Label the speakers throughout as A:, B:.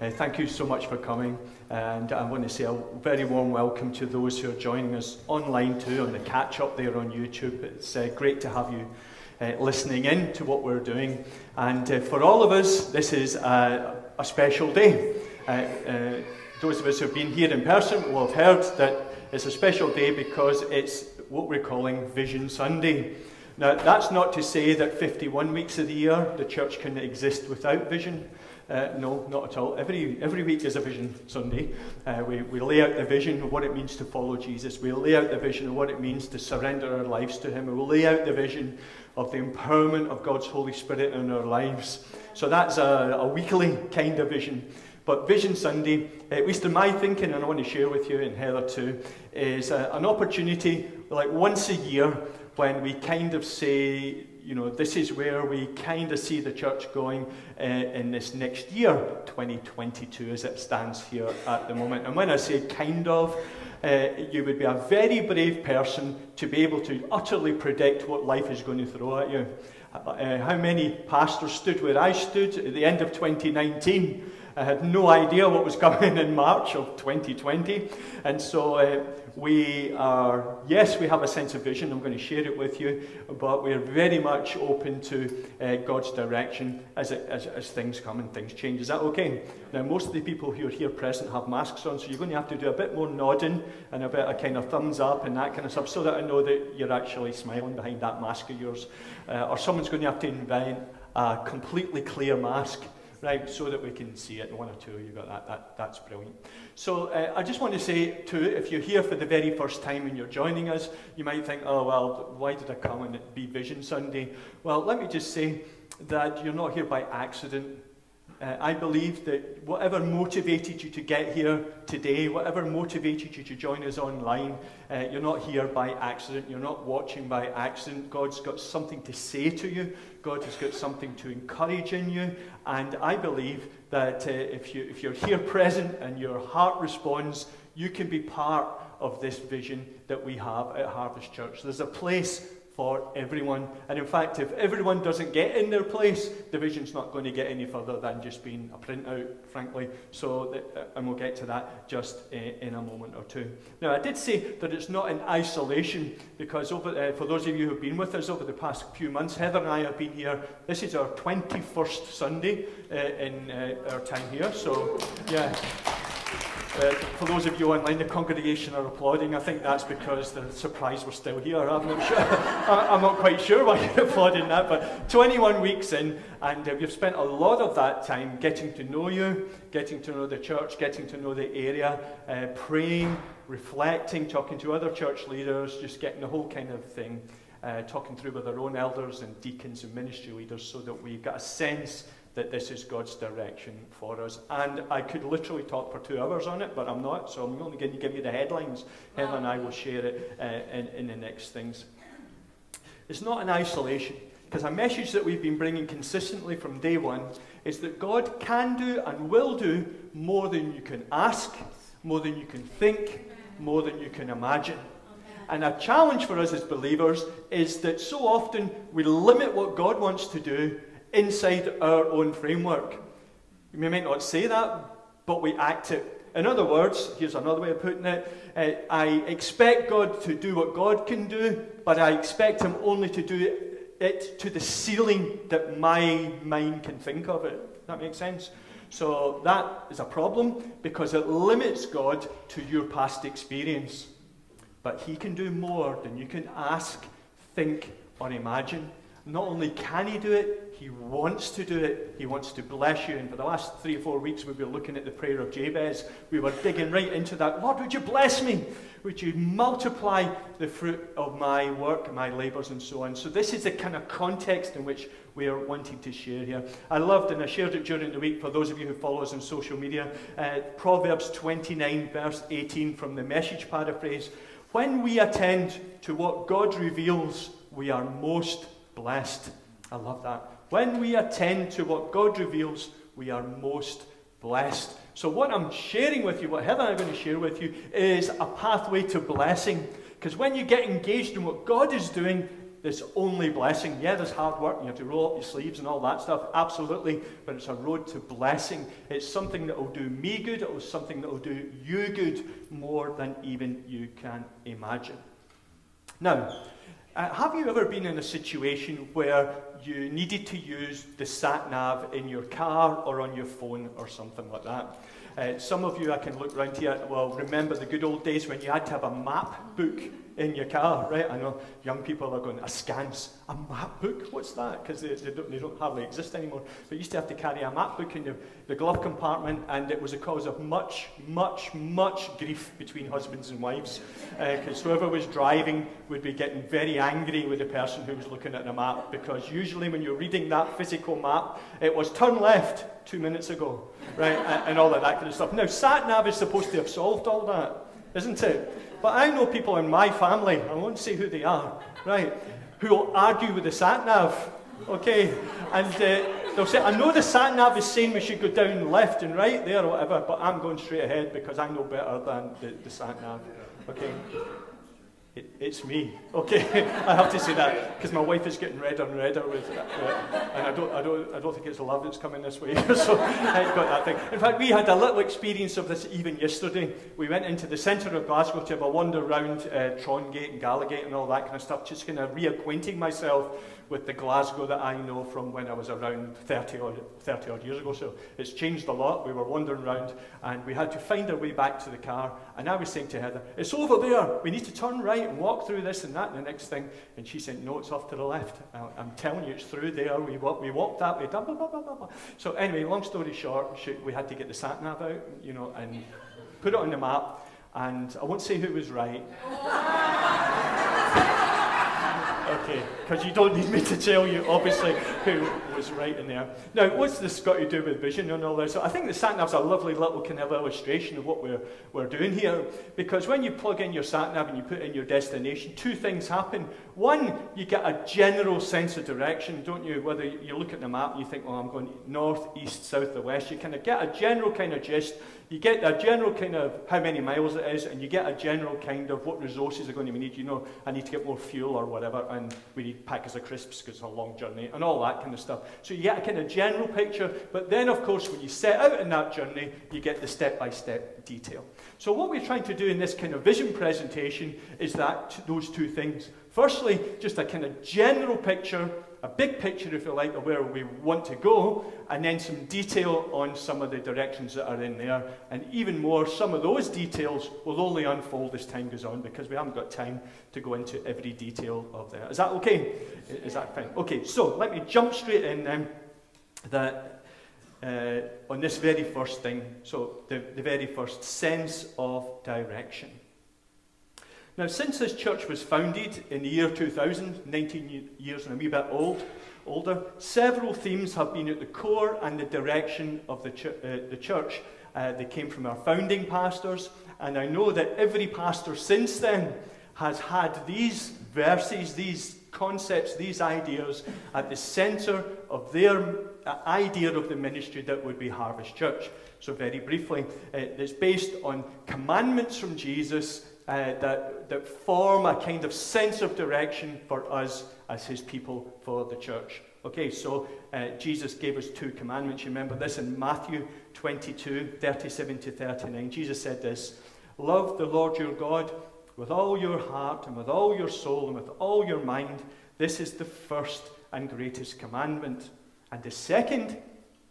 A: Uh, thank you so much for coming. And I want to say a very warm welcome to those who are joining us online too on the catch up there on YouTube. It's uh, great to have you uh, listening in to what we're doing. And uh, for all of us, this is a, a special day. Uh, uh, those of us who have been here in person will have heard that it's a special day because it's what we're calling Vision Sunday. Now, that's not to say that 51 weeks of the year the church can exist without vision. Uh, no, not at all. Every, every week is a Vision Sunday. Uh, we, we lay out the vision of what it means to follow Jesus. We lay out the vision of what it means to surrender our lives to Him. We lay out the vision of the empowerment of God's Holy Spirit in our lives. So that's a, a weekly kind of vision. But Vision Sunday, at least in my thinking, and I want to share with you and Heather too, is a, an opportunity like once a year when we kind of say you know, this is where we kind of see the church going uh, in this next year, 2022, as it stands here at the moment. And when I say kind of, uh, you would be a very brave person to be able to utterly predict what life is going to throw at you. Uh, how many pastors stood where I stood at the end of 2019? I had no idea what was coming in March of 2020. And so uh, we are, yes, we have a sense of vision. I'm going to share it with you, but we're very much open to uh, God's direction as, it, as, as, things come and things change. Is that okay? Now, most of the people who are here present have masks on, so you're going to have to do a bit more nodding and a bit of kind of thumbs up and that kind of stuff so that I know that you're actually smiling behind that mask of yours. Uh, or someone's going to have to invent a completely clear mask right, so that we can see it. One or two, you got that. that that's brilliant. So uh, I just want to say, too, if you're here for the very first time and you're joining us, you might think, oh, well, why did I come and be Vision Sunday? Well, let me just say that you're not here by accident. Uh, I believe that whatever motivated you to get here today, whatever motivated you to join us online, uh, you're not here by accident. You're not watching by accident. God's got something to say to you. God has got something to encourage in you. And I believe that uh, if, you, if you're here present and your heart responds, you can be part of this vision that we have at Harvest Church. There's a place for everyone. And in fact, if everyone doesn't get in their place, the vision's not going to get any further than just being a printout, frankly. So, that, uh, and we'll get to that just uh, in a moment or two. Now, I did say that it's not in isolation because over, uh, for those of you who've been with us over the past few months, Heather and I have been here. This is our 21st Sunday uh, in our time here. So, yeah. Uh, for those of you online, the congregation are applauding. I think that's because they're surprised we're still here. I'm not sure. I'm not quite sure why you're applauding that, but 21 weeks in, and uh, we've spent a lot of that time getting to know you, getting to know the church, getting to know the area, uh, praying, reflecting, talking to other church leaders, just getting the whole kind of thing, uh, talking through with our own elders and deacons and ministry leaders so that we've got a sense that this is God's direction for us. And I could literally talk for two hours on it, but I'm not, so I'm only going to give you the headlines. Heather and I will share it uh, in, in the next things. It's not an isolation, because a message that we've been bringing consistently from day one is that God can do and will do more than you can ask, more than you can think, more than you can imagine. And a challenge for us as believers is that so often we limit what God wants to do inside our own framework. We might not say that, but we act it. In other words, here's another way of putting it uh, I expect God to do what God can do, but I expect Him only to do it to the ceiling that my mind can think of it. That makes sense? So that is a problem because it limits God to your past experience. But He can do more than you can ask, think, or imagine. Not only can He do it, he wants to do it. He wants to bless you. And for the last three or four weeks, we've been looking at the prayer of Jabez. We were digging right into that. Lord, would you bless me? Would you multiply the fruit of my work, my labours, and so on? So, this is the kind of context in which we are wanting to share here. I loved, and I shared it during the week for those of you who follow us on social media, uh, Proverbs 29, verse 18 from the message paraphrase. When we attend to what God reveals, we are most blessed. I love that. When we attend to what God reveals, we are most blessed. So, what I'm sharing with you, what Heather and I are going to share with you, is a pathway to blessing. Because when you get engaged in what God is doing, this only blessing. Yeah, there's hard work, and you have to roll up your sleeves and all that stuff, absolutely, but it's a road to blessing. It's something that will do me good, it was something that will do you good more than even you can imagine. Now, uh, have you ever been in a situation where you needed to use the sat nav in your car or on your phone or something like that. Uh, some of you, I can look round here, will remember the good old days when you had to have a map book in your car, right? I know young people are going, a scans, a map book? What's that? Because they, they, don't, they don't hardly exist anymore. But you used to have to carry a map book in your, the glove compartment, and it was a cause of much, much, much grief between husbands and wives. Because uh, whoever was driving would be getting very angry with the person who was looking at the map, because usually when you're reading that physical map, it was turn left two minutes ago, right? and, and all of that kind of stuff. Now, sat nav is supposed to have solved all that, isn't it? But I know people in my family, I won't say who they are, right, who will argue with the sat nav, okay? And uh, they'll say, I know the sat nav is saying we should go down left and right there or whatever, but I'm going straight ahead because I know better than the, the sat nav, okay? It, it's me. Okay, I have to say that because my wife is getting redder and redder with, uh, and I don't, I don't, I don't think it's love that's coming this way. so I've got that thing. In fact, we had a little experience of this even yesterday. We went into the centre of Glasgow to have a wander round uh, Trongate and Gallagate and all that kind of stuff, just kind of reacquainting myself with the Glasgow that I know from when I was around 30 odd, 30 odd years ago. So it's changed a lot. We were wandering around and we had to find our way back to the car. And I was saying to Heather, it's over there. We need to turn right and walk through this and that and the next thing. And she said, no, it's off to the left. I'm telling you, it's through there. We, walk, we walked that way. Blah, blah, blah, blah, blah. So anyway, long story short, we had to get the sat-nav out, you know, and put it on the map. And I won't say who was right. Okay, because you don't need me to tell you, obviously, who was right in there. Now, what's this got to do with vision and all this? So I think the sat nav's a lovely little kind of illustration of what we're, we're doing here. Because when you plug in your sat nav and you put in your destination, two things happen. One, you get a general sense of direction, don't you? Whether you look at the map and you think, well, I'm going north, east, south, or west, you kind of get a general kind of gist you get a general kind of how many miles it is, and you get a general kind of what resources are going to be needed. You know, I need to get more fuel or whatever, and we need packets of crisps because it's a long journey, and all that kind of stuff. So you get a kind of general picture, but then, of course, when you set out in that journey, you get the step by step detail. So, what we're trying to do in this kind of vision presentation is that those two things. Firstly, just a kind of general picture a big picture, if you like, of where we want to go, and then some detail on some of the directions that are in there. And even more, some of those details will only unfold as time goes on because we haven't got time to go into every detail of that. Is that okay? Is that fine? Okay, so let me jump straight in then. That uh, on this very first thing, so the, the very first sense of direction. Now, since this church was founded in the year 2000, 19 years and a wee bit old, older, several themes have been at the core and the direction of the, ch uh, the church. Uh, they came from our founding pastors, and I know that every pastor since then has had these verses, these concepts, these ideas at the centre of their uh, idea of the ministry that would be Harvest Church. So, very briefly, uh, it's based on commandments from Jesus uh, that, that form a kind of sense of direction for us as his people for the church. Okay, so uh, Jesus gave us two commandments. You remember this in Matthew 22 37 to 39. Jesus said this Love the Lord your God with all your heart and with all your soul and with all your mind. This is the first and greatest commandment. And the second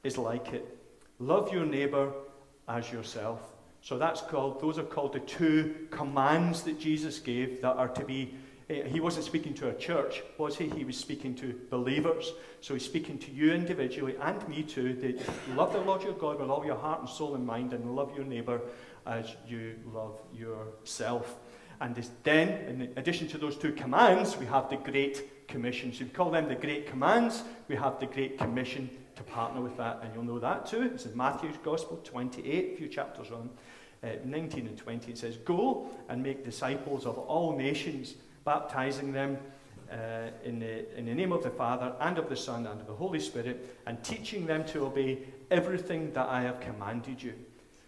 A: is like it love your neighbor as yourself. So that's called, those are called the two commands that Jesus gave that are to be. Eh, he wasn't speaking to a church, was he? He was speaking to believers. So he's speaking to you individually and me too. That love the Lord your God with all your heart and soul and mind, and love your neighbour as you love yourself. And then, in addition to those two commands, we have the Great Commission. So we call them the Great Commands. We have the Great Commission to partner with that, and you'll know that too. It's in Matthew's Gospel 28, a few chapters on. Uh, 19 and 20, it says, Go and make disciples of all nations, baptizing them uh, in, the, in the name of the Father, and of the Son, and of the Holy Spirit, and teaching them to obey everything that I have commanded you.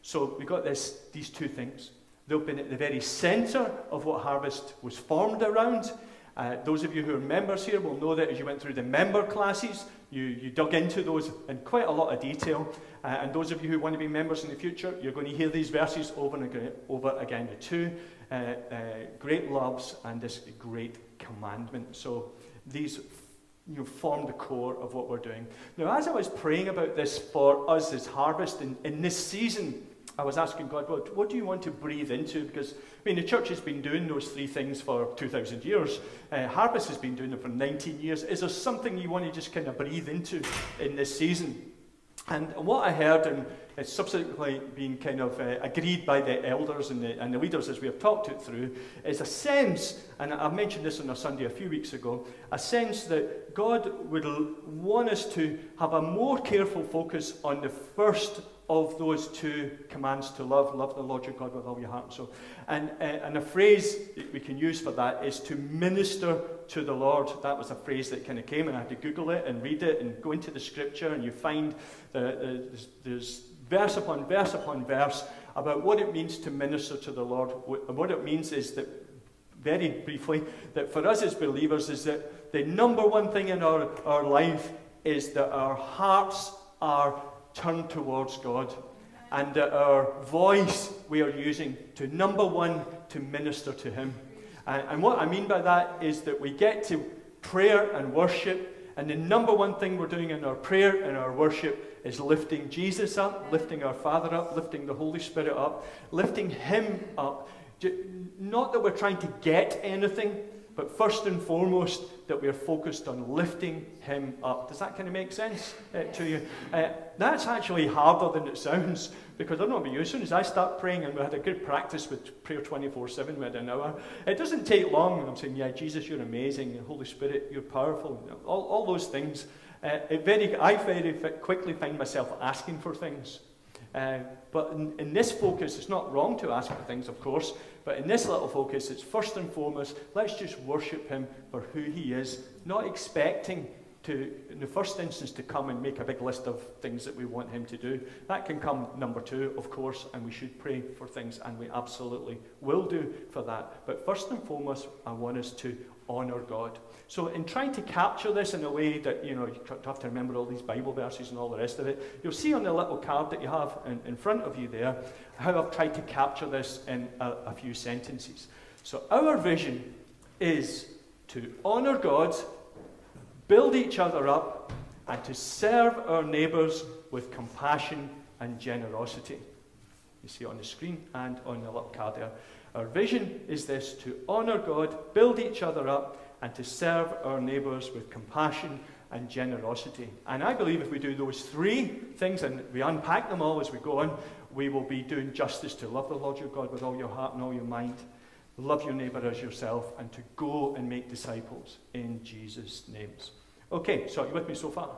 A: So we've got this, these two things. They've been at the very centre of what Harvest was formed around, Uh, those of you who are members here will know that as you went through the member classes, you, you dug into those in quite a lot of detail. Uh, and those of you who want to be members in the future, you're going to hear these verses over and over again the two uh, uh, great loves and this great commandment. So these you know, form the core of what we're doing. Now, as I was praying about this for us as harvest in, in this season, I was asking God, what, what do you want to breathe into? Because, I mean, the church has been doing those three things for 2,000 years. Uh, Harvest has been doing them for 19 years. Is there something you want to just kind of breathe into in this season? And what I heard, and it's subsequently been kind of uh, agreed by the elders and the, and the leaders as we have talked it through, is a sense, and I mentioned this on a Sunday a few weeks ago, a sense that God would want us to have a more careful focus on the first of those two commands to love, love the Lord your God with all your heart and soul. And, uh, and a phrase that we can use for that is to minister to the Lord. That was a phrase that kind of came, and I had to Google it and read it and go into the scripture, and you find the, the, there's, there's verse upon verse upon verse about what it means to minister to the Lord. And what it means is that, very briefly, that for us as believers, is that the number one thing in our, our life is that our hearts are turn towards God and that our voice we are using to, number one, to minister to Him. And, and what I mean by that is that we get to prayer and worship, and the number one thing we're doing in our prayer and our worship is lifting Jesus up, lifting our Father up, lifting the Holy Spirit up, lifting Him up. Not that we're trying to get anything, but first and foremost, that we're focused on lifting him up. Does that kind of make sense uh, to you? Uh, that's actually harder than it sounds because I don't know about you, as soon as I start praying, and we had a good practice with prayer 24 7, we had an hour, it doesn't take long. And I'm saying, Yeah, Jesus, you're amazing. Holy Spirit, you're powerful. All, all those things. Uh, it very, I very quickly find myself asking for things. Uh, but in, in, this focus, it's not wrong to ask for things, of course, but in this little focus, it's first and foremost, let's just worship him for who he is, not expecting to, in the first instance, to come and make a big list of things that we want him to do. That can come number two, of course, and we should pray for things, and we absolutely will do for that. But first and foremost, I want us to honour God. So, in trying to capture this in a way that, you know, you have to remember all these Bible verses and all the rest of it, you'll see on the little card that you have in, in front of you there how I've tried to capture this in a, a few sentences. So, our vision is to honour God, build each other up, and to serve our neighbours with compassion and generosity. You see it on the screen and on the little card there. Our vision is this to honour God, build each other up, and to serve our neighbours with compassion and generosity. And I believe if we do those three things and we unpack them all as we go on, we will be doing justice to love the Lord your God with all your heart and all your mind, love your neighbour as yourself, and to go and make disciples in Jesus' names. Okay, so are you with me so far?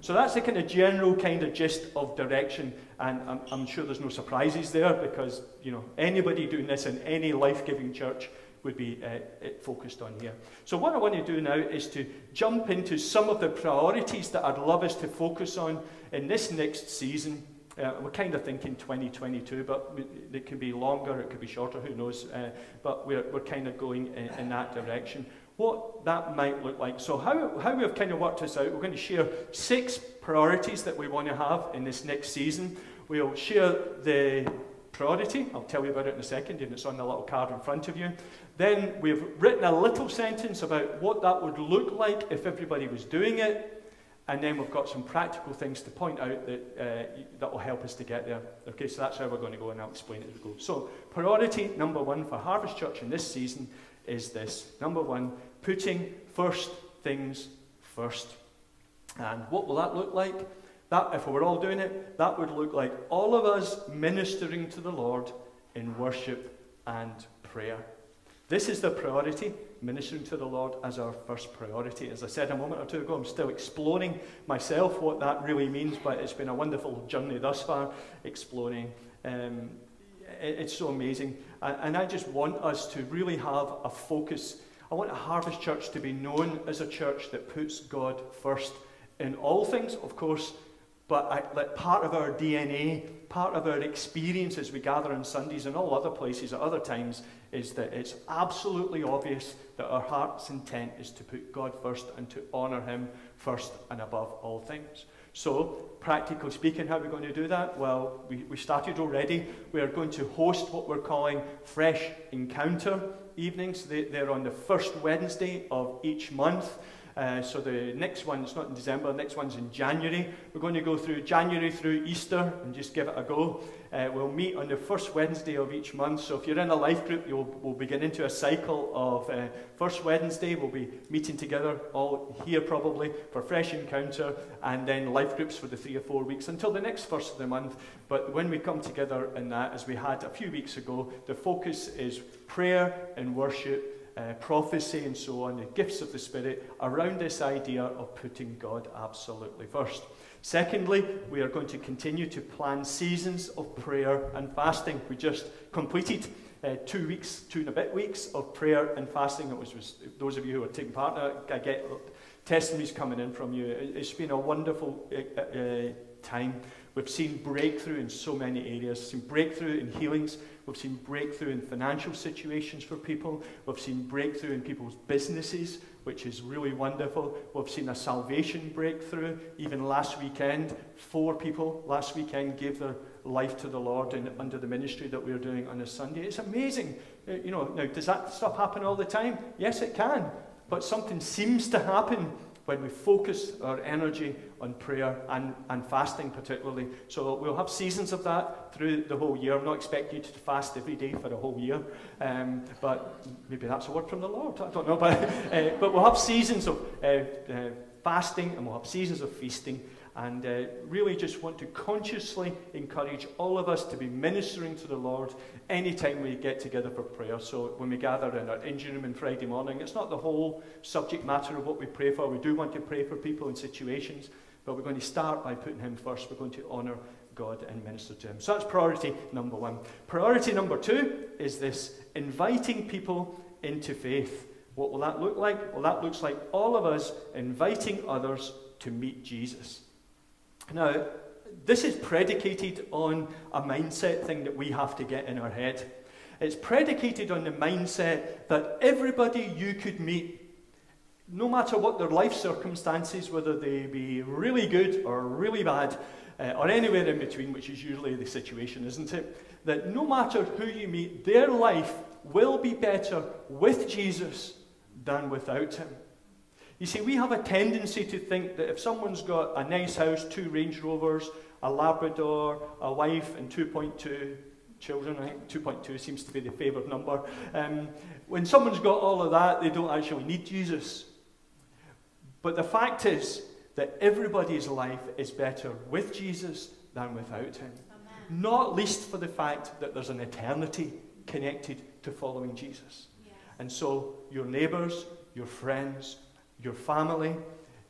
A: So that's the kind of general kind of gist of direction, and I'm, I'm sure there's no surprises there because you know anybody doing this in any life-giving church would be uh, focused on here. So what I want to do now is to jump into some of the priorities that I'd love us to focus on in this next season. Uh, we're kind of thinking 2022, but it could be longer, it could be shorter, who knows. Uh, but we're, we're kind of going in, in that direction what that might look like. So, how, how we've kind of worked this out, we're going to share six priorities that we want to have in this next season. We'll share the priority, I'll tell you about it in a second, and it's on the little card in front of you. Then we've written a little sentence about what that would look like if everybody was doing it. And then we've got some practical things to point out that, uh, that will help us to get there. Okay, so that's how we're going to go, and I'll explain it as we go. So, priority number one for Harvest Church in this season is this. Number one, putting first things first. And what will that look like? That, if we were all doing it, that would look like all of us ministering to the Lord in worship and prayer. This is the priority, ministering to the Lord as our first priority. As I said a moment or two ago, I'm still exploring myself what that really means, but it's been a wonderful journey thus far, exploring. Um, it, it's so amazing. And I just want us to really have a focus I want a Harvest Church to be known as a church that puts God first in all things, of course, But I, like part of our DNA, part of our experience as we gather on Sundays and all other places at other times is that it's absolutely obvious that our heart's intent is to put God first and to honour Him first and above all things. So, practically speaking, how are we going to do that? Well, we, we started already. We are going to host what we're calling Fresh Encounter evenings. They, they're on the first Wednesday of each month. Uh, so the next one, it's not in December, the next one's in January. We're going to go through January through Easter and just give it a go. Uh, we'll meet on the first Wednesday of each month. So if you're in a life group, you'll, we'll begin into a cycle of uh, first Wednesday, we'll be meeting together all here probably for fresh encounter, and then life groups for the three or four weeks until the next first of the month. But when we come together in that, as we had a few weeks ago, the focus is prayer and worship uh, prophecy and so on, the gifts of the Spirit, around this idea of putting God absolutely first. Secondly, we are going to continue to plan seasons of prayer and fasting. We just completed uh, two weeks, two and a bit weeks of prayer and fasting. It was, was those of you who are taking part. I get testimonies coming in from you. It's been a wonderful uh, uh, uh time. We've seen breakthrough in so many areas, We've seen breakthrough in healings, We've seen breakthrough in financial situations for people. We've seen breakthrough in people's businesses, which is really wonderful. We've seen a salvation breakthrough. Even last weekend, four people last weekend gave their life to the Lord in, under the ministry that we're doing on a Sunday. It's amazing. Uh, you know, now, does that stuff happen all the time? Yes, it can. But something seems to happen when we focus our energy on prayer and, and fasting, particularly. So we'll have seasons of that through the whole year. I'm not expecting you to fast every day for a whole year, um, but maybe that's a word from the Lord. I don't know. But, uh, but we'll have seasons of uh, uh, fasting and we'll have seasons of feasting. And uh, really just want to consciously encourage all of us to be ministering to the Lord anytime we get together for prayer. So when we gather in our engine room on Friday morning, it's not the whole subject matter of what we pray for. We do want to pray for people in situations, but we're going to start by putting Him first. We're going to honour God and minister to Him. So that's priority number one. Priority number two is this inviting people into faith. What will that look like? Well, that looks like all of us inviting others to meet Jesus. Now, this is predicated on a mindset thing that we have to get in our head. It's predicated on the mindset that everybody you could meet, no matter what their life circumstances, whether they be really good or really bad, uh, or anywhere in between, which is usually the situation, isn't it? That no matter who you meet, their life will be better with Jesus than without him. You see, we have a tendency to think that if someone's got a nice house, two Range Rovers, a Labrador, a wife, and 2.2 children, I think 2.2 seems to be the favoured number, um, when someone's got all of that, they don't actually need Jesus. But the fact is that everybody's life is better with Jesus than without him. Amen. Not least for the fact that there's an eternity connected to following Jesus. Yes. And so, your neighbours, your friends, your family,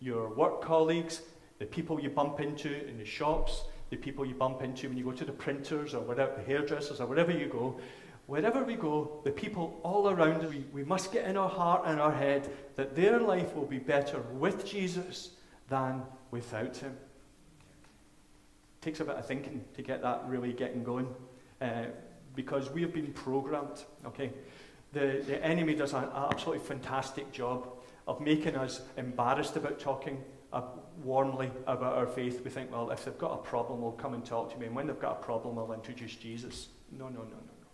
A: your work colleagues, the people you bump into in the shops, the people you bump into when you go to the printers or whatever, the hairdressers or wherever you go. Wherever we go, the people all around us, we, we must get in our heart and our head that their life will be better with Jesus than without him. Takes a bit of thinking to get that really getting going uh, because we have been programmed, okay? The, the enemy does an absolutely fantastic job of making us embarrassed about talking uh, warmly about our faith. We think, well, if they've got a problem, they'll come and talk to me. And when they've got a problem, I'll introduce Jesus. No, no, no, no, no.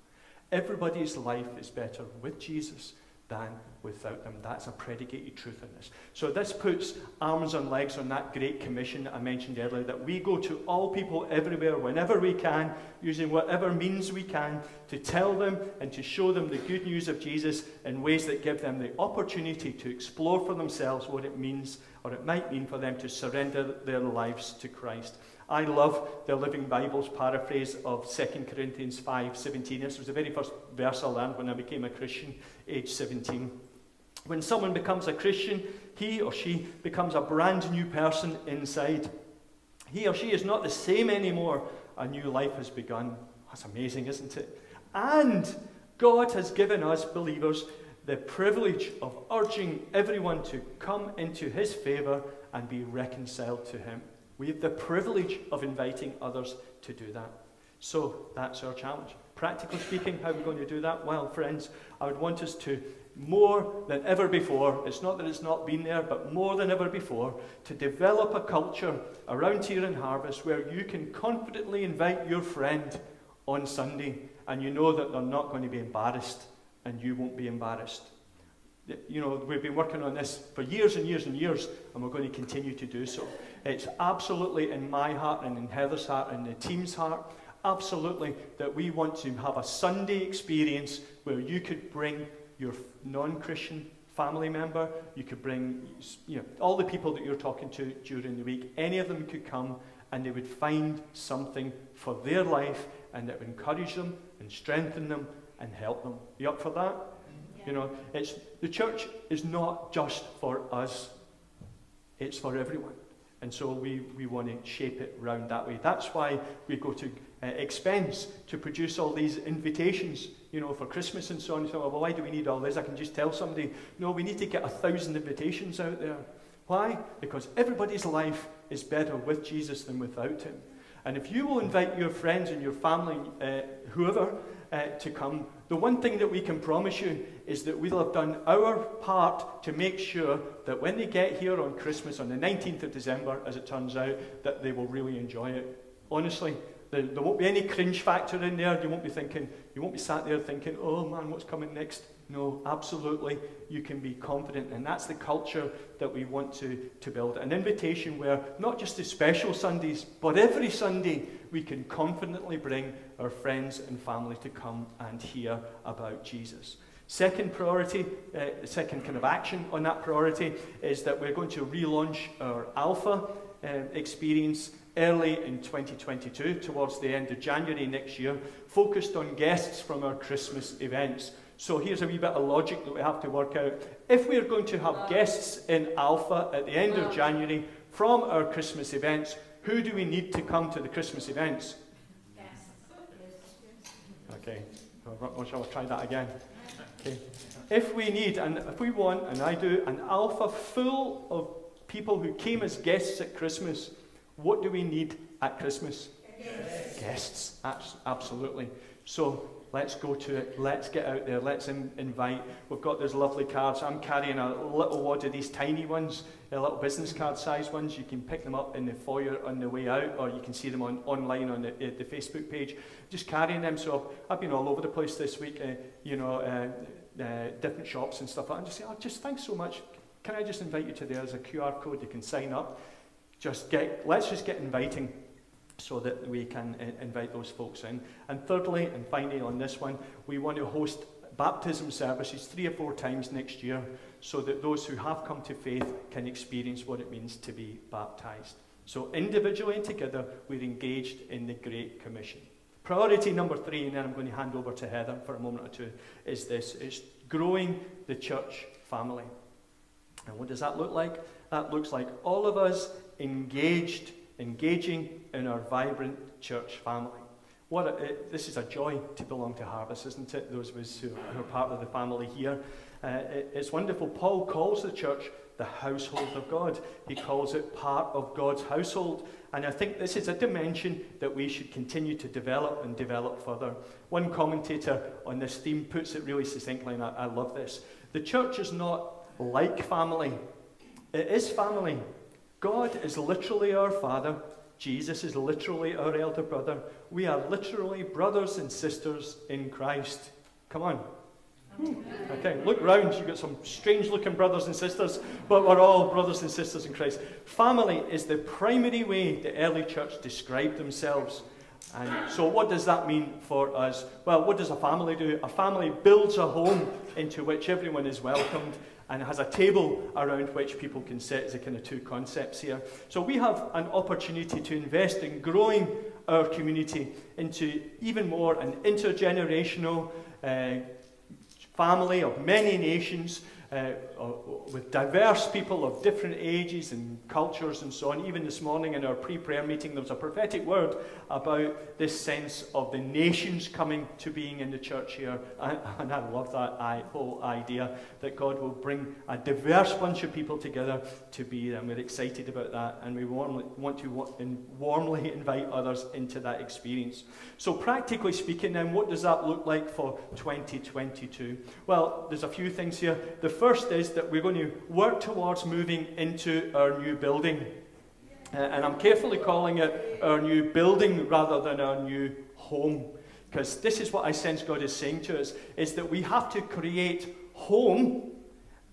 A: Everybody's life is better with Jesus than without them. That's a predicated truth in this. So this puts arms and legs on that great commission that I mentioned earlier, that we go to all people everywhere, whenever we can, using whatever means we can, to tell them and to show them the good news of Jesus in ways that give them the opportunity to explore for themselves what it means, or it might mean for them to surrender their lives to Christ. I love the Living Bible's paraphrase of 2 Corinthians 5 17. This was the very first verse I learned when I became a Christian, age 17. When someone becomes a Christian, he or she becomes a brand new person inside. He or she is not the same anymore. A new life has begun. That's amazing, isn't it? And God has given us believers the privilege of urging everyone to come into his favour and be reconciled to him. We have the privilege of inviting others to do that. So that's our challenge. Practically speaking, how are we going to do that? Well, friends, I would want us to, more than ever before, it's not that it's not been there, but more than ever before, to develop a culture around here in Harvest where you can confidently invite your friend on Sunday and you know that they're not going to be embarrassed and you won't be embarrassed. You know, we've been working on this for years and years and years, and we're going to continue to do so. It's absolutely in my heart and in Heather's heart and the team's heart, absolutely, that we want to have a Sunday experience where you could bring your non Christian family member, you could bring you know, all the people that you're talking to during the week, any of them could come and they would find something for their life and that would encourage them and strengthen them and help them. You up for that? You know, it's, the church is not just for us, it's for everyone. And so we, we want to shape it round that way. That's why we go to uh, expense to produce all these invitations, you know, for Christmas and so on. So, well, why do we need all this? I can just tell somebody, no, we need to get a thousand invitations out there. Why? Because everybody's life is better with Jesus than without him. And if you will invite your friends and your family, uh, whoever, uh, to come, the one thing that we can promise you is that we'll have done our part to make sure that when they get here on Christmas, on the 19th of December, as it turns out, that they will really enjoy it. Honestly, there, there won't be any cringe factor in there. You won't be thinking, you won't be sat there thinking, oh man, what's coming next? No, absolutely, you can be confident. And that's the culture that we want to, to build. An invitation where not just the special Sundays, but every Sunday we can confidently bring our friends and family to come and hear about Jesus. Second priority, uh, second kind of action on that priority is that we're going to relaunch our Alpha uh, experience early in 2022, towards the end of January next year, focused on guests from our Christmas events. So here's a wee bit of logic that we have to work out. If we're going to have guests in Alpha at the end of January from our Christmas events, who do we need to come to the Christmas events? Okay, well, shall try that again? Okay. If we need, and if we want, and I do, an Alpha full of people who came as guests at Christmas, What do we need at Christmas? Guests. Guests, absolutely. So let's go to it. Let's get out there. Let's in invite. We've got those lovely cards. I'm carrying a little wad of these tiny ones, a little business card size ones. You can pick them up in the foyer on the way out, or you can see them on online on the, uh, the Facebook page. Just carrying them. So I've, I've been all over the place this week. Uh, you know, uh, uh, different shops and stuff. And just say, oh, just thanks so much. Can I just invite you to there? There's a QR code. You can sign up. Just get, let's just get inviting so that we can uh, invite those folks in. And thirdly, and finally on this one, we want to host baptism services three or four times next year so that those who have come to faith can experience what it means to be baptized. So individually and together, we're engaged in the Great Commission. Priority number three, and then I'm going to hand over to Heather for a moment or two, is this. It's growing the church family. And what does that look like? That looks like all of us engaged, engaging in our vibrant church family. What a, it, this is a joy to belong to Harvest, isn't it? Those of us who, who are part of the family here. Uh, it, it's wonderful. Paul calls the church the household of God. He calls it part of God's household. And I think this is a dimension that we should continue to develop and develop further. One commentator on this theme puts it really succinctly, and I, I love this. The church is not like family, it is family, God is literally our Father. Jesus is literally our elder brother. We are literally brothers and sisters in Christ. Come on. Hmm. Okay, look round. You've got some strange looking brothers and sisters, but we're all brothers and sisters in Christ. Family is the primary way the early church described themselves. And so, what does that mean for us? Well, what does a family do? A family builds a home into which everyone is welcomed and it has a table around which people can sit as a kind of two concepts here. So we have an opportunity to invest in growing our community into even more an intergenerational uh, family of many nations uh, with diverse people of different ages and cultures and so on. Even this morning in our pre prayer meeting, there was a prophetic word about this sense of the nations coming to being in the church here. And, I love that whole idea that God will bring a diverse bunch of people together to be. And we're excited about that. And we warmly, want to warmly invite others into that experience. So, practically speaking, then, what does that look like for 2022? Well, there's a few things here. The first is that we're going to work towards moving into our new building. Uh, and I'm carefully calling it our new building rather than our new home. Because this is what I sense God is saying to us, is that we have to create home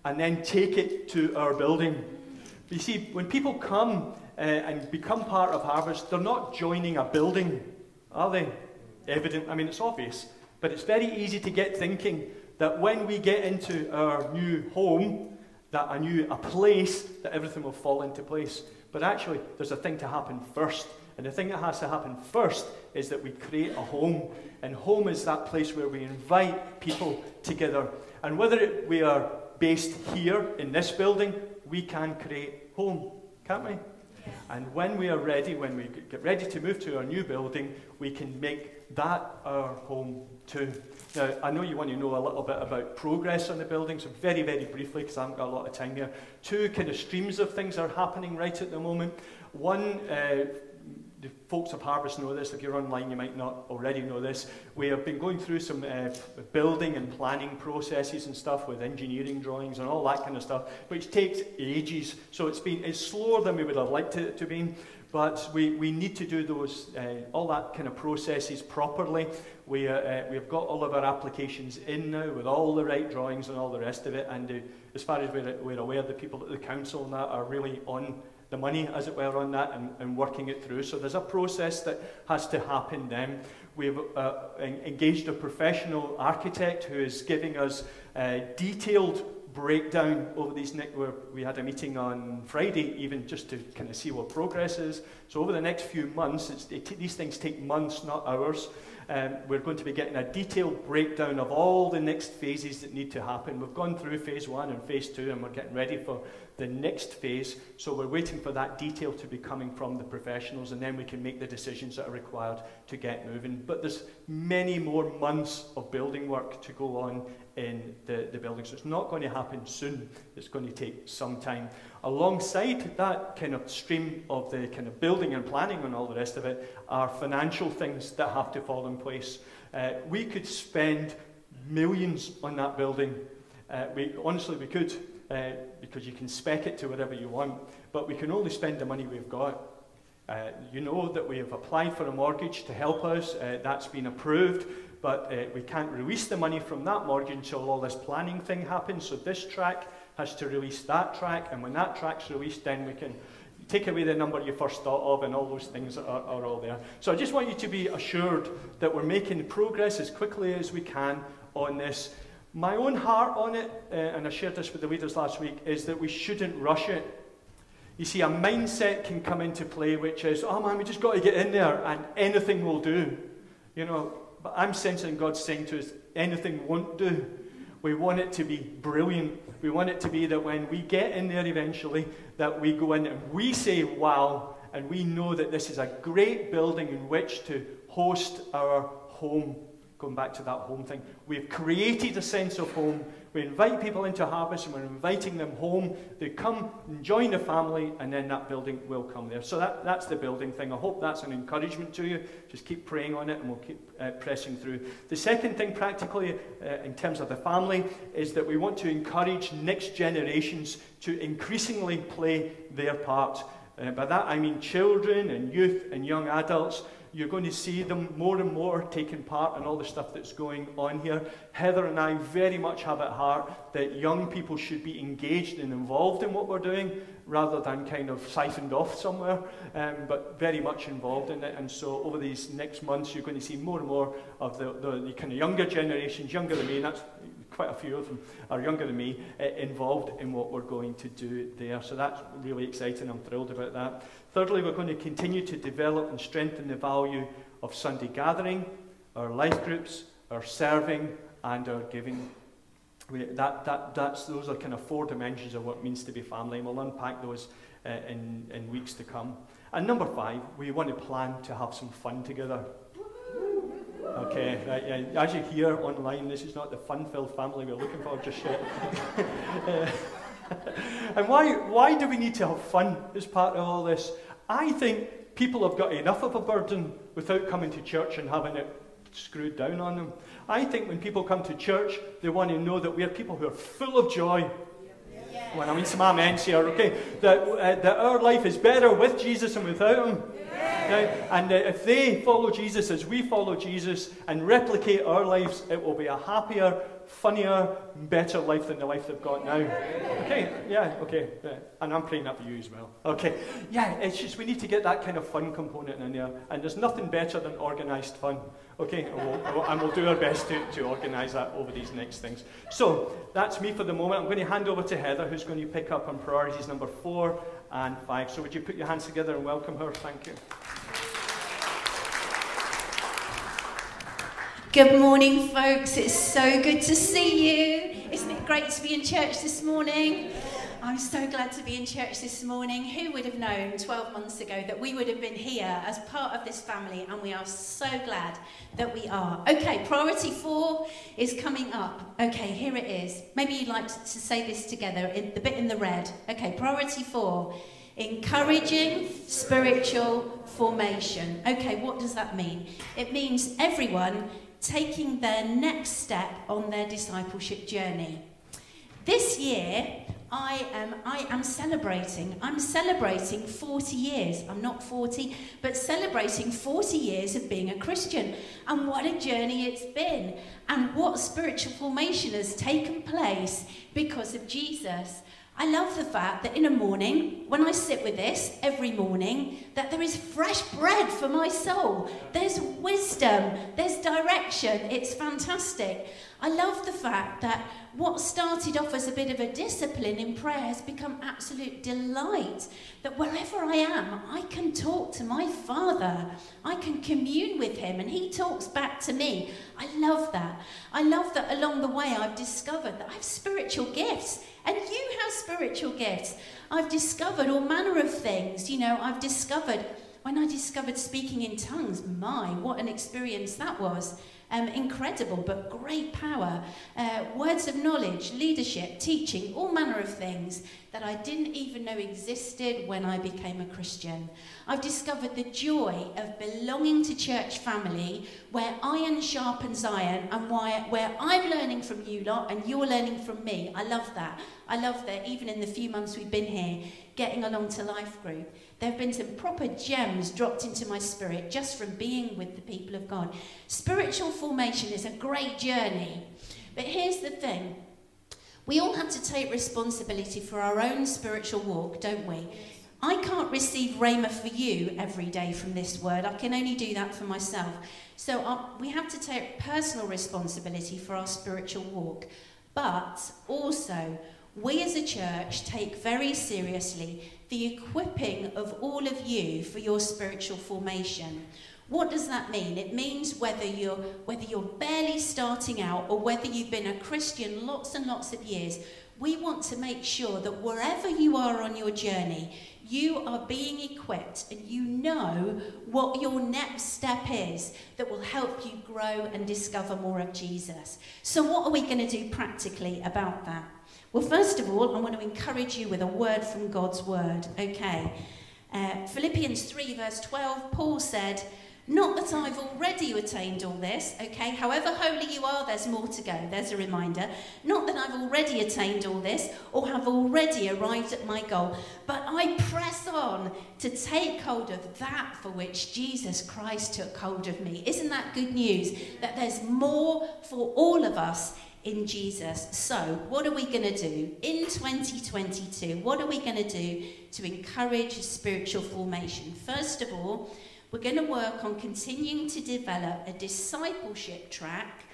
A: and then take it to our building. You see, when people come uh, and become part of Harvest, they're not joining a building, are they? Evident, I mean, it's obvious. But it's very easy to get thinking that when we get into our new home, that a new a place, that everything will fall into place. But actually, there's a thing to happen first. And the thing that has to happen first is that we create a home. And home is that place where we invite people together. And whether it, we are based here in this building, we can create home, can't we? And when we are ready, when we get ready to move to our new building, we can make that our home too. Now, I know you want to know a little bit about progress on the building, so very, very briefly, because I haven't got a lot of time here. Two kind of streams of things are happening right at the moment. One, uh, the folks of Harvest know this. If you're online, you might not already know this. We have been going through some uh, building and planning processes and stuff with engineering drawings and all that kind of stuff, which takes ages. So it's been it's slower than we would have liked it to be. But we, we need to do those, uh, all that kind of processes properly. We, uh, uh, we've got all of our applications in now with all the right drawings and all the rest of it. And uh, as far as we're, we're aware, the people at the council and that are really on the money, as it were, on that and, and working it through. So there's a process that has to happen then. We've uh, engaged a professional architect who is giving us uh, detailed breakdown over these next, we had a meeting on Friday even just to kind of see what progress is. So over the next few months, these things take months, not hours. Um, we're going to be getting a detailed breakdown of all the next phases that need to happen. We've gone through phase one and phase two, and we're getting ready for the next phase. So we're waiting for that detail to be coming from the professionals, and then we can make the decisions that are required to get moving. But there's many more months of building work to go on in the, the building. So it's not going to happen soon. It's going to take some time. Alongside that kind of stream of the kind of building and planning and all the rest of it are financial things that have to fall in place. Uh, we could spend millions on that building. Uh, we, honestly, we could, uh, because you can spec it to whatever you want, but we can only spend the money we've got. Uh, you know that we have applied for a mortgage to help us. Uh, that's been approved but uh, we can't release the money from that mortgage until all this planning thing happens. So this track has to release that track, and when that track's released, then we can take away the number you first thought of, and all those things are, are all there. So I just want you to be assured that we're making progress as quickly as we can on this. My own heart on it, uh, and I shared this with the leaders last week, is that we shouldn't rush it. You see, a mindset can come into play which is, oh man, we just got to get in there and anything will do. You know, but I'm sensing God saying to us, anything won't do. We want it to be brilliant. We want it to be that when we get in there eventually, that we go in and we say, wow, and we know that this is a great building in which to host our home going back to that home thing. We've created a sense of home. We invite people into harvest and we're inviting them home. They come and join the family, and then that building will come there. So that, that's the building thing. I hope that's an encouragement to you. Just keep praying on it and we'll keep uh, pressing through. The second thing, practically, uh, in terms of the family, is that we want to encourage next generations to increasingly play their part. Uh, by that I mean children and youth and young adults you're going to see them more and more taking part in all the stuff that's going on here. Heather and I very much have at heart that young people should be engaged and involved in what we're doing rather than kind of siphoned off somewhere, um, but very much involved in it. And so over these next months, you're going to see more and more of the, the, the kind of younger generations, younger than me, and that's quite a few of them are younger than me, uh, involved in what we're going to do there. So that's really exciting. I'm thrilled about that. Thirdly, we're going to continue to develop and strengthen the value of Sunday gathering, our life groups, our serving, and our giving. we, that, that, that's, those are kind of four dimensions of what it means to be family, and we'll unpack those uh, in, in weeks to come. And number five, we want to plan to have some fun together. Okay, right, yeah. as you hear online, this is not the fun-filled family we're looking for just yet. and why, why do we need to have fun as part of all this? I think people have got enough of a burden without coming to church and having it screwed down on them. I think when people come to church, they want to know that we are people who are full of joy. Yeah. When I mean some amens here, okay? That, uh, that our life is better with Jesus and without Him. And uh, if they follow Jesus as we follow Jesus and replicate our lives, it will be a happier, funnier, better life than the life they've got now. Okay, yeah, okay. Yeah. And I'm praying that for you as well. Okay, yeah, it's just we need to get that kind of fun component in there. And there's nothing better than organised fun. Okay, and we'll, and we'll do our best to, to organise that over these next things. So that's me for the moment. I'm going to hand over to Heather, who's going to pick up on priorities number four and five. So would you put your hands together and welcome her? Thank you.
B: Good morning, folks. It's so good to see you. Isn't it great to be in church this morning? I'm so glad to be in church this morning. Who would have known 12 months ago that we would have been here as part of this family? And we are so glad that we are. Okay, priority four is coming up. Okay, here it is. Maybe you'd like to say this together, in the bit in the red. Okay, priority four encouraging spiritual formation. Okay, what does that mean? It means everyone taking their next step on their discipleship journey. This year, I am, I am celebrating. I'm celebrating 40 years. I'm not 40, but celebrating 40 years of being a Christian. And what a journey it's been. And what spiritual formation has taken place because of Jesus. I love the fact that in a morning, when I sit with this every morning, that there is fresh bread for my soul. There's wisdom, there's direction. It's fantastic. I love the fact that what started off as a bit of a discipline in prayer has become absolute delight. That wherever I am, I can talk to my Father. I can commune with Him, and He talks back to me. I love that. I love that along the way I've discovered that I have spiritual gifts. And you have spiritual gifts. I've discovered all manner of things. You know, I've discovered, when I discovered speaking in tongues, my, what an experience that was. Um, incredible, but great power. Uh, words of knowledge, leadership, teaching, all manner of things that I didn't even know existed when I became a Christian. I've discovered the joy of belonging to church family where iron sharpens iron and why, where I'm learning from you lot and you're learning from me. I love that. I love that even in the few months we've been here, getting along to life group, there have been some proper gems dropped into my spirit just from being with the people of God. Spiritual formation is a great journey. But here's the thing we all have to take responsibility for our own spiritual walk, don't we? I can't receive Rhema for you every day from this word. I can only do that for myself. So uh, we have to take personal responsibility for our spiritual walk. But also, we as a church take very seriously the equipping of all of you for your spiritual formation. What does that mean? It means whether you're, whether you're barely starting out or whether you've been a Christian lots and lots of years, we want to make sure that wherever you are on your journey, you are being equipped and you know what your next step is that will help you grow and discover more of Jesus. So, what are we going to do practically about that? Well, first of all, I want to encourage you with a word from God's word. Okay. Uh, Philippians 3, verse 12, Paul said, not that I've already attained all this, okay? However holy you are, there's more to go. There's a reminder. Not that I've already attained all this or have already arrived at my goal, but I press on to take hold of that for which Jesus Christ took hold of me. Isn't that good news? That there's more for all of us in Jesus. So, what are we going to do in 2022? What are we going to do to encourage spiritual formation? First of all, we're going to work on continuing to develop a discipleship track,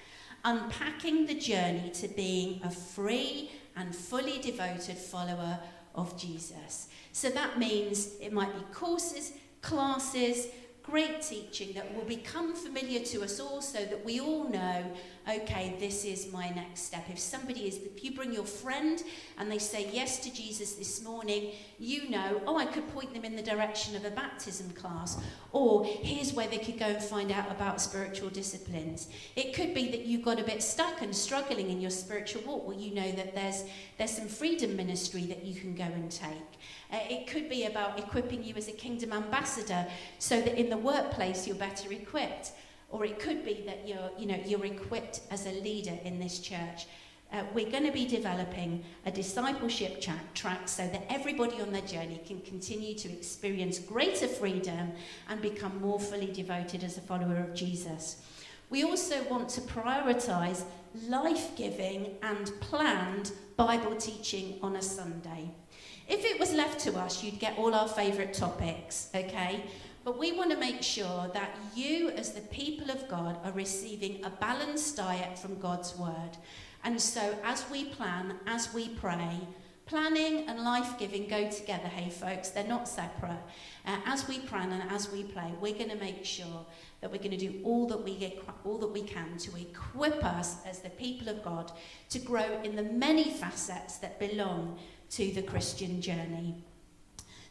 B: unpacking the journey to being a free and fully devoted follower of Jesus. So that means it might be courses, classes, great teaching that will become familiar to us all so that we all know okay, this is my next step. If somebody is, if you bring your friend and they say yes to Jesus this morning, you know, oh, I could point them in the direction of a baptism class, or here's where they could go and find out about spiritual disciplines. It could be that you got a bit stuck and struggling in your spiritual walk. Well, you know that there's there's some freedom ministry that you can go and take. Uh, it could be about equipping you as a kingdom ambassador so that in the workplace you're better equipped. Or it could be that you're, you know, you're equipped as a leader in this church. Uh, we're going to be developing a discipleship tra- track so that everybody on their journey can continue to experience greater freedom and become more fully devoted as a follower of Jesus. We also want to prioritize life giving and planned Bible teaching on a Sunday. If it was left to us, you'd get all our favourite topics, okay? But we want to make sure that you, as the people of God, are receiving a balanced diet from God's Word. And so, as we plan, as we pray, planning and life giving go together, hey folks, they're not separate. Uh, as we plan and as we play, we're going to make sure that we're going to do all that we get, all that we can to equip us as the people of God to grow in the many facets that belong to the Christian journey.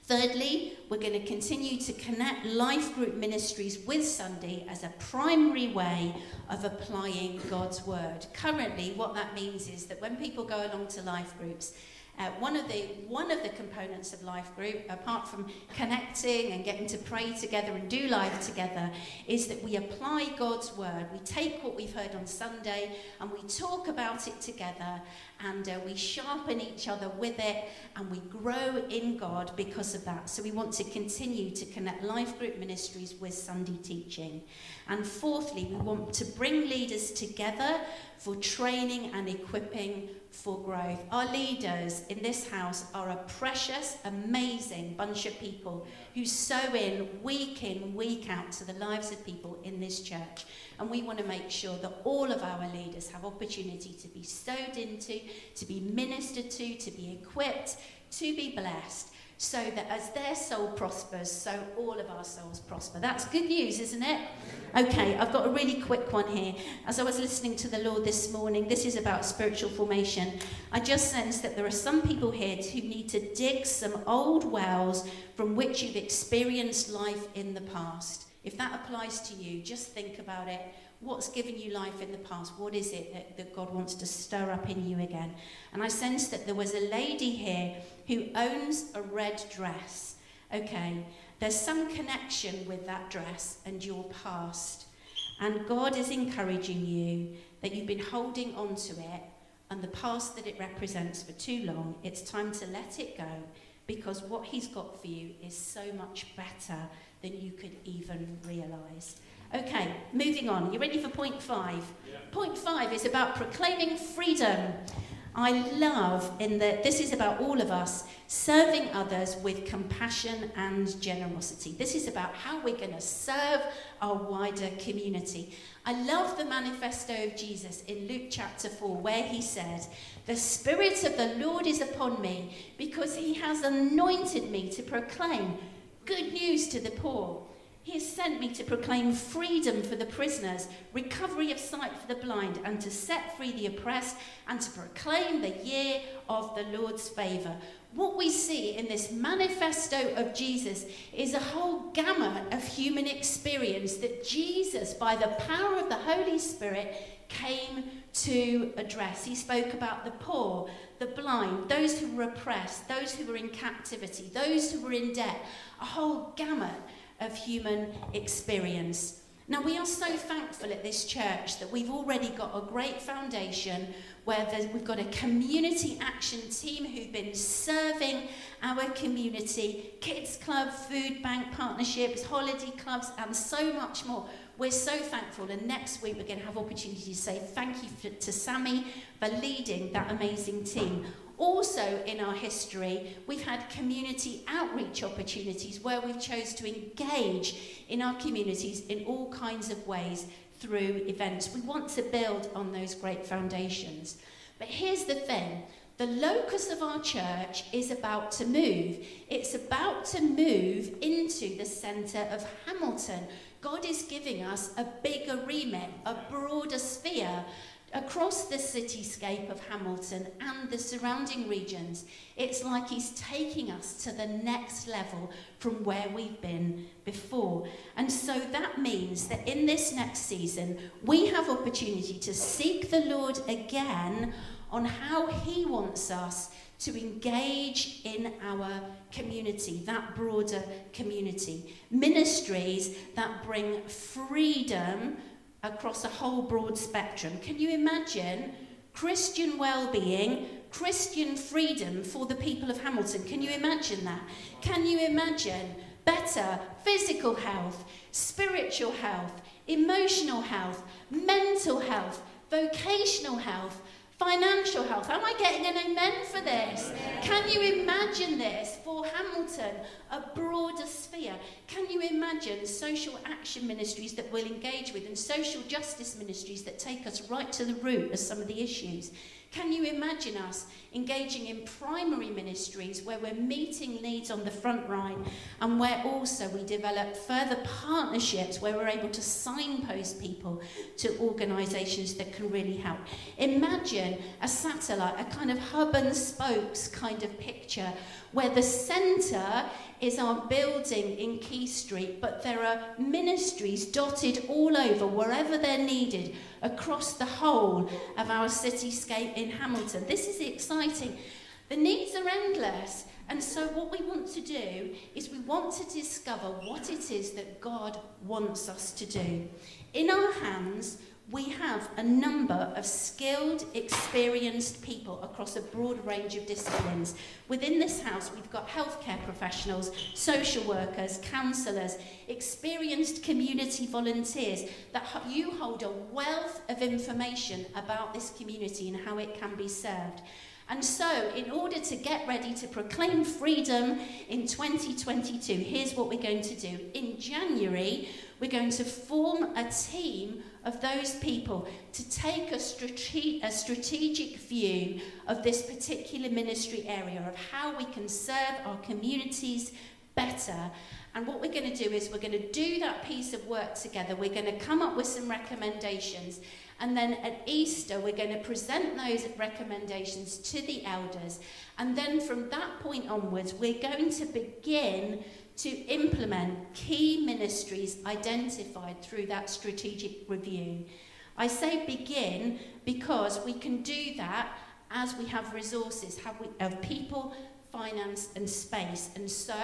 B: Thirdly, we're going to continue to connect life group ministries with Sunday as a primary way of applying God's word. Currently, what that means is that when people go along to life groups, uh, one, of the, one of the components of Life Group, apart from connecting and getting to pray together and do life together, is that we apply God's word. We take what we've heard on Sunday and we talk about it together and uh, we sharpen each other with it and we grow in God because of that. So we want to continue to connect Life Group ministries with Sunday teaching. And fourthly, we want to bring leaders together for training and equipping for growth. Our leaders in this house are a precious, amazing bunch of people who sow in week in, week out to the lives of people in this church. And we want to make sure that all of our leaders have opportunity to be sowed into, to be ministered to, to be equipped, to be blessed so that as their soul prospers, so all of our souls prosper. That's good news, isn't it? Okay, I've got a really quick one here. As I was listening to the Lord this morning, this is about spiritual formation. I just sense that there are some people here who need to dig some old wells from which you've experienced life in the past. If that applies to you, just think about it. What's given you life in the past? What is it that, that God wants to stir up in you again? And I sense that there was a lady here who owns a red dress. Okay, there's some connection with that dress and your past. And God is encouraging you that you've been holding on to it and the past that it represents for too long. It's time to let it go because what He's got for you is so much better than you could even realize. Okay, moving on. You ready for point five? Yeah. Point five is about proclaiming freedom. I love in that this is about all of us serving others with compassion and generosity. This is about how we're going to serve our wider community. I love the manifesto of Jesus in Luke chapter 4, where he said, The Spirit of the Lord is upon me because he has anointed me to proclaim good news to the poor. He has sent me to proclaim freedom for the prisoners, recovery of sight for the blind, and to set free the oppressed, and to proclaim the year of the Lord's favour. What we see in this manifesto of Jesus is a whole gamut of human experience that Jesus, by the power of the Holy Spirit, came to address. He spoke about the poor, the blind, those who were oppressed, those who were in captivity, those who were in debt, a whole gamut of human experience. Now, we are so thankful at this church that we've already got a great foundation where we've got a community action team who've been serving our community, kids club, food bank partnerships, holiday clubs, and so much more. We're so thankful, and next week we're going to have opportunity to say thank you for, to Sammy for leading that amazing team. Also, in our history, we've had community outreach opportunities where we've chose to engage in our communities in all kinds of ways through events. We want to build on those great foundations. But here's the thing the locus of our church is about to move. It's about to move into the centre of Hamilton. God is giving us a bigger remit, a broader sphere across the cityscape of Hamilton and the surrounding regions. It's like he's taking us to the next level from where we've been before. And so that means that in this next season, we have opportunity to seek the Lord again on how he wants us to engage in our community, that broader community. Ministries that bring freedom across a whole broad spectrum. Can you imagine Christian well-being, Christian freedom for the people of Hamilton? Can you imagine that? Can you imagine better physical health, spiritual health, emotional health, mental health, vocational health, Financial health. Am I getting an amen for this? Can you imagine this for Hamilton, a broader sphere? Can you imagine social action ministries that we'll engage with and social justice ministries that take us right to the root of some of the issues? Can you imagine us engaging in primary ministries where we're meeting needs on the front line and where also we develop further partnerships where we're able to signpost people to organisations that can really help? Imagine a satellite, a kind of hub and spokes kind of picture where the centre is our building in Key Street, but there are ministries dotted all over, wherever they're needed, across the whole of our cityscape in Hamilton. This is exciting. The needs are endless. And so, what we want to do is we want to discover what it is that God wants us to do. In our hands, we have a number of skilled, experienced people across a broad range of disciplines. Within this house, we've got healthcare professionals, social workers, counsellors, experienced community volunteers that you hold a wealth of information about this community and how it can be served. And so, in order to get ready to proclaim freedom in 2022, here's what we're going to do. In January, we're going to form a team of those people to take a, strate- a strategic view of this particular ministry area, of how we can serve our communities better. And what we're going to do is we're going to do that piece of work together. We're going to come up with some recommendations. And then at Easter, we're going to present those recommendations to the elders. And then from that point onwards, we're going to begin to implement key ministries identified through that strategic review. I say begin because we can do that as we have resources, have we, of people, finance and space. And so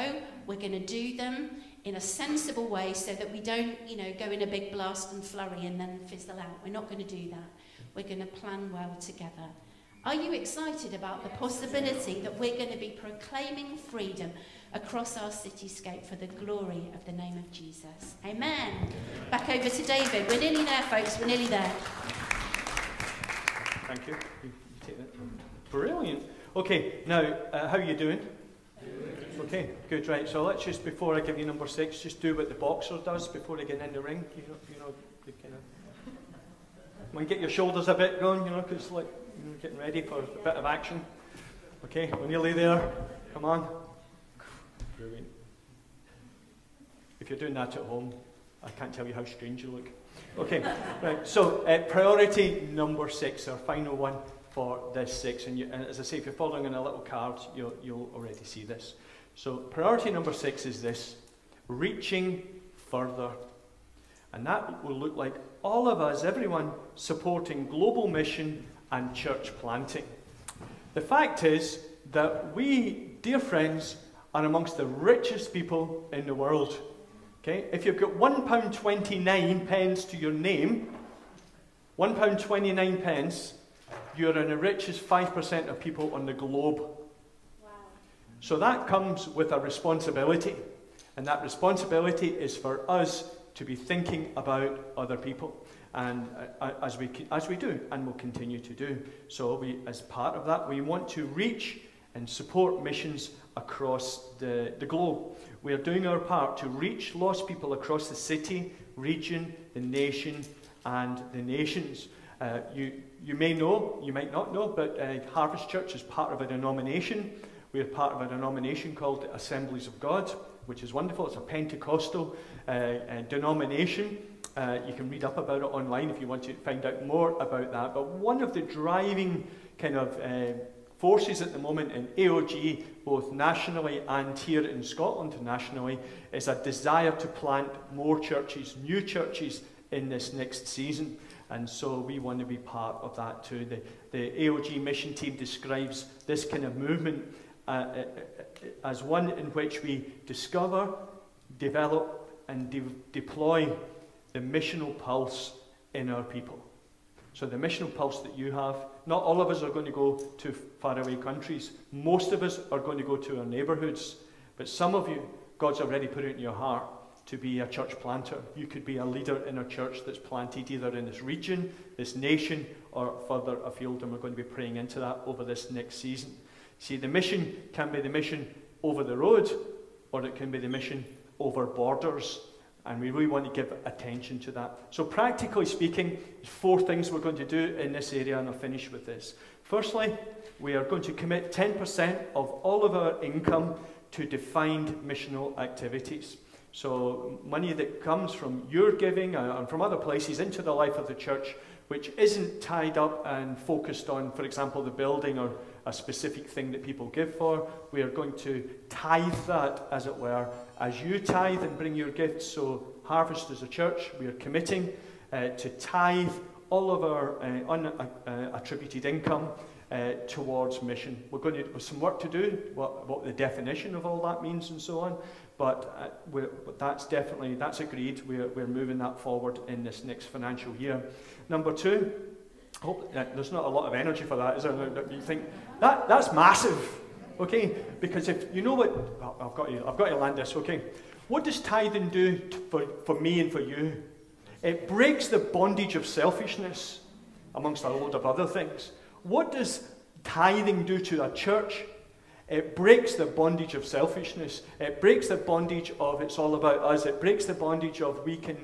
B: we're going to do them in a sensible way so that we don't, you know, go in a big blast and flurry and then fizzle out. We're not going to do that. We're going to plan well together. Are you excited about the possibility that we're going to be proclaiming freedom across our cityscape for the glory of the name of Jesus. Amen. Back over to David. We're nearly there, folks. We're nearly there.
A: Thank you. Brilliant. Okay, now, uh, how are you doing? Okay, good, right. So let's just, before I give you number six, just do what the boxer does before they get in the ring. You know, you know, you kind of, when get your shoulders a bit going, you know, because it's like, you know, getting ready for a bit of action. Okay, we're nearly there. Come on. Brilliant. If you're doing that at home, I can't tell you how strange you look. Okay, right. So, uh, priority number six, our final one for this six. And, you, and, as I say, if you're following in a little card, you'll, you'll already see this. So, priority number six is this reaching further. And that will look like all of us, everyone, supporting global mission and church planting. The fact is that we, dear friends, are amongst the richest people in the world. Okay? If you've got £1.29 pence to your name, £1.29 pence, you're in the richest 5% of people on the globe. Wow. So that comes with a responsibility. And that responsibility is for us to be thinking about other people. And uh, as, we, as we do, and will continue to do. So, we, as part of that, we want to reach and support missions across the, the globe. We are doing our part to reach lost people across the city, region, the nation, and the nations. Uh, you, you may know, you might not know, but uh, Harvest Church is part of a denomination. We are part of a denomination called Assemblies of God. which is wonderful. It's a Pentecostal uh, uh, denomination. Uh, you can read up about it online if you want to find out more about that. But one of the driving kind of uh, forces at the moment in AOG, both nationally and here in Scotland nationally, is a desire to plant more churches, new churches, in this next season. And so we want to be part of that too. The, the AOG mission team describes this kind of movement uh, uh, uh, as one in which we discover, develop, and de- deploy the missional pulse in our people. So, the missional pulse that you have, not all of us are going to go to faraway countries. Most of us are going to go to our neighbourhoods. But some of you, God's already put it in your heart to be a church planter. You could be a leader in a church that's planted either in this region, this nation, or further afield. And we're going to be praying into that over this next season. See, the mission can be the mission over the road, or it can be the mission over borders. And we really want to give attention to that. So, practically speaking, four things we're going to do in this area, and I'll finish with this. Firstly, we are going to commit 10% of all of our income to defined missional activities. So, money that comes from your giving uh, and from other places into the life of the church, which isn't tied up and focused on, for example, the building or a specific thing that people give for. We are going to tithe that, as it were, as you tithe and bring your gifts. So, Harvest as a church, we are committing uh, to tithe all of our uh, unattributed uh, uh income uh, towards mission. We're going to have some work to do, what, what the definition of all that means and so on, but, uh, we're, but that's definitely, that's agreed. We're, we're moving that forward in this next financial year. Number two, uh, there's not a lot of energy for that, is there? You think, that, that's massive, okay? Because if you know what, I've, got to, I've got to land this, okay? What does tithing do for, for me and for you? It breaks the bondage of selfishness, amongst a load of other things. What does tithing do to a church? It breaks the bondage of selfishness. It breaks the bondage of it's all about us. It breaks the bondage of we can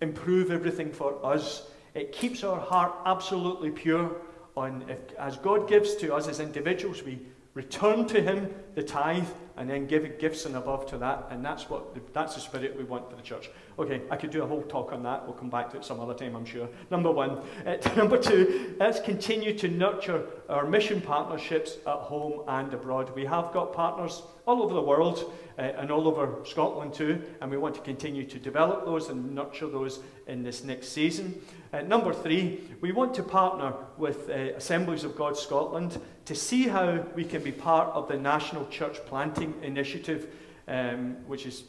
A: improve everything for us. It keeps our heart absolutely pure. On if, as God gives to us as individuals, we return to Him the tithe and then give gifts and above to that. And that's what the, that's the spirit we want for the church. Okay, I could do a whole talk on that. We'll come back to it some other time, I'm sure. Number one. Uh, number two, let's continue to nurture our mission partnerships at home and abroad. We have got partners all over the world uh, and all over Scotland too, and we want to continue to develop those and nurture those in this next season. Uh, number three, we want to partner with Assemblies of God Scotland to see how we can be part of the National Church Planting Initiative, um, which is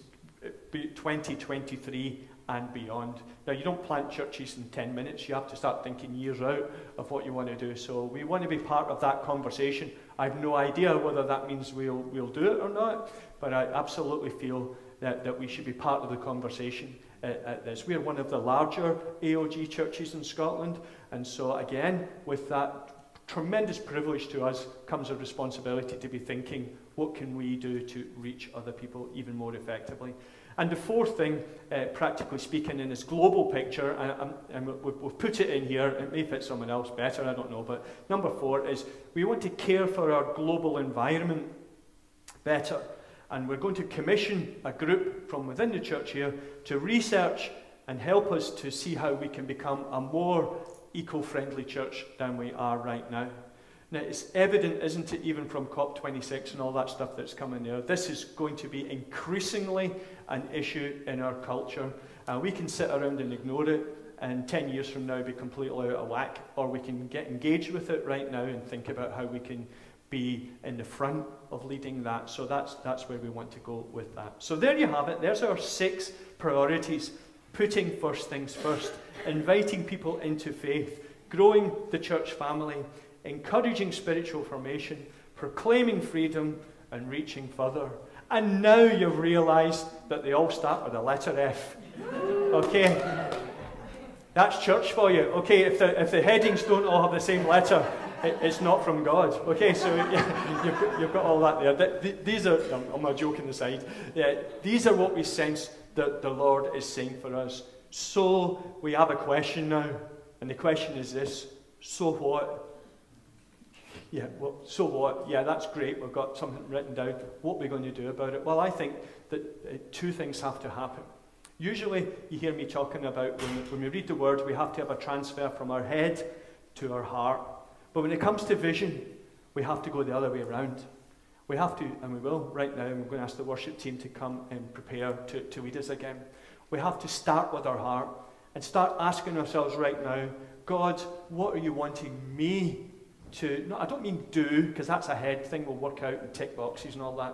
A: 2023 and beyond. Now, you don't plant churches in 10 minutes. You have to start thinking years out of what you want to do. So we want to be part of that conversation. I have no idea whether that means we'll, we'll do it or not, but I absolutely feel that, that we should be part of the conversation at, at this. We're one of the larger AOG churches in Scotland, and so again, with that tremendous privilege to us comes a responsibility to be thinking what can we do to reach other people even more effectively? And the fourth thing, uh, practically speaking, in this global picture, and, and we've put it in here, it may fit someone else better, I don't know, but number four is we want to care for our global environment better. And we're going to commission a group from within the church here to research and help us to see how we can become a more eco friendly church than we are right now. Now, it's evident, isn't it, even from COP26 and all that stuff that's coming there, this is going to be increasingly an issue in our culture. Uh, we can sit around and ignore it and 10 years from now be completely out of whack, or we can get engaged with it right now and think about how we can be in the front of leading that. So that's, that's where we want to go with that. So there you have it. There's our six priorities putting first things first, inviting people into faith, growing the church family encouraging spiritual formation, proclaiming freedom, and reaching further. And now you've realized that they all start with the letter F. Okay? That's church for you. Okay, if the, if the headings don't all have the same letter, it, it's not from God. Okay, so yeah, you've, got, you've got all that there. These are, I'm not joking aside, yeah, these are what we sense that the Lord is saying for us. So we have a question now, and the question is this so what? Yeah, well, so what? Yeah, that's great. We've got something written down. What are we going to do about it? Well, I think that uh, two things have to happen. Usually, you hear me talking about when, when we read the word, we have to have a transfer from our head to our heart. But when it comes to vision, we have to go the other way around. We have to, and we will right now, I'm going to ask the worship team to come and prepare to, to lead us again. We have to start with our heart and start asking ourselves right now, God, what are you wanting me to, no, I don't mean do, because that's a head thing, we'll work out and tick boxes and all that.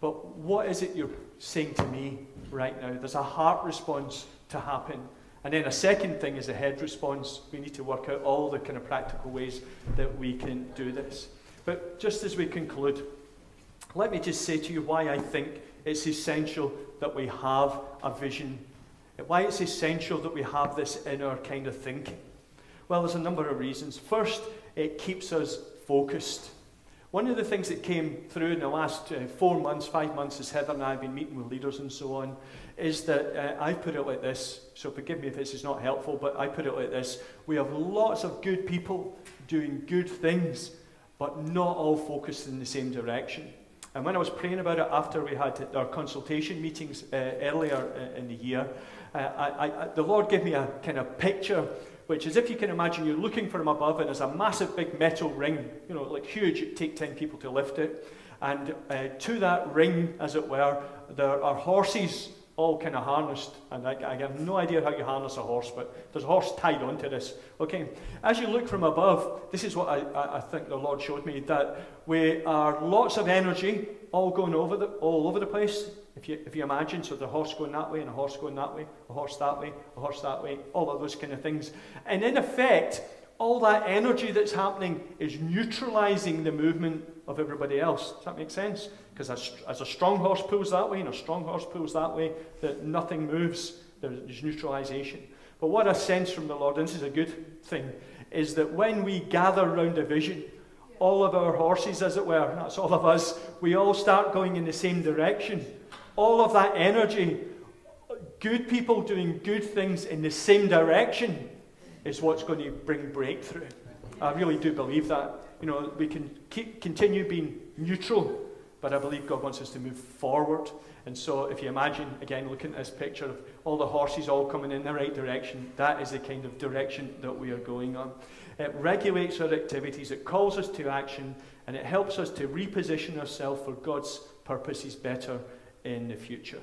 A: But what is it you're saying to me right now? There's a heart response to happen. And then a second thing is a head response. We need to work out all the kind of practical ways that we can do this. But just as we conclude, let me just say to you why I think it's essential that we have a vision. Why it's essential that we have this inner kind of thinking. Well, there's a number of reasons. First, it keeps us focused. One of the things that came through in the last uh, four months, five months, as Heather and I have been meeting with leaders and so on, is that uh, I put it like this. So forgive me if this is not helpful, but I put it like this. We have lots of good people doing good things, but not all focused in the same direction. And when I was praying about it after we had our consultation meetings uh, earlier uh, in the year, uh, I, I, the Lord gave me a kind of picture which is if you can imagine you're looking from above and there's a massive big metal ring, you know, like huge, it take 10 people to lift it. And uh, to that ring, as it were, there are horses all kind of harnessed. And I, I, have no idea how you harness a horse, but there's a horse tied onto this. Okay, as you look from above, this is what I, I think the Lord showed me that we are lots of energy all going over the, all over the place. If you, if you imagine, so the horse going that way and a horse going that way, a horse that way, a horse that way, all of those kind of things. And in effect, all that energy that's happening is neutralizing the movement of everybody else. Does that make sense? Because as, as a strong horse pulls that way and a strong horse pulls that way, that nothing moves. There's neutralization. But what I sense from the Lord, and this is a good thing, is that when we gather around a vision, all of our horses, as it were, that's all of us, we all start going in the same direction all of that energy, good people doing good things in the same direction, is what's going to bring breakthrough. I really do believe that. You know, we can keep, continue being neutral, but I believe God wants us to move forward. And so, if you imagine, again, looking at this picture of all the horses all coming in the right direction, that is the kind of direction that we are going on. It regulates our activities, it calls us to action, and it helps us to reposition ourselves for God's purposes better in the future.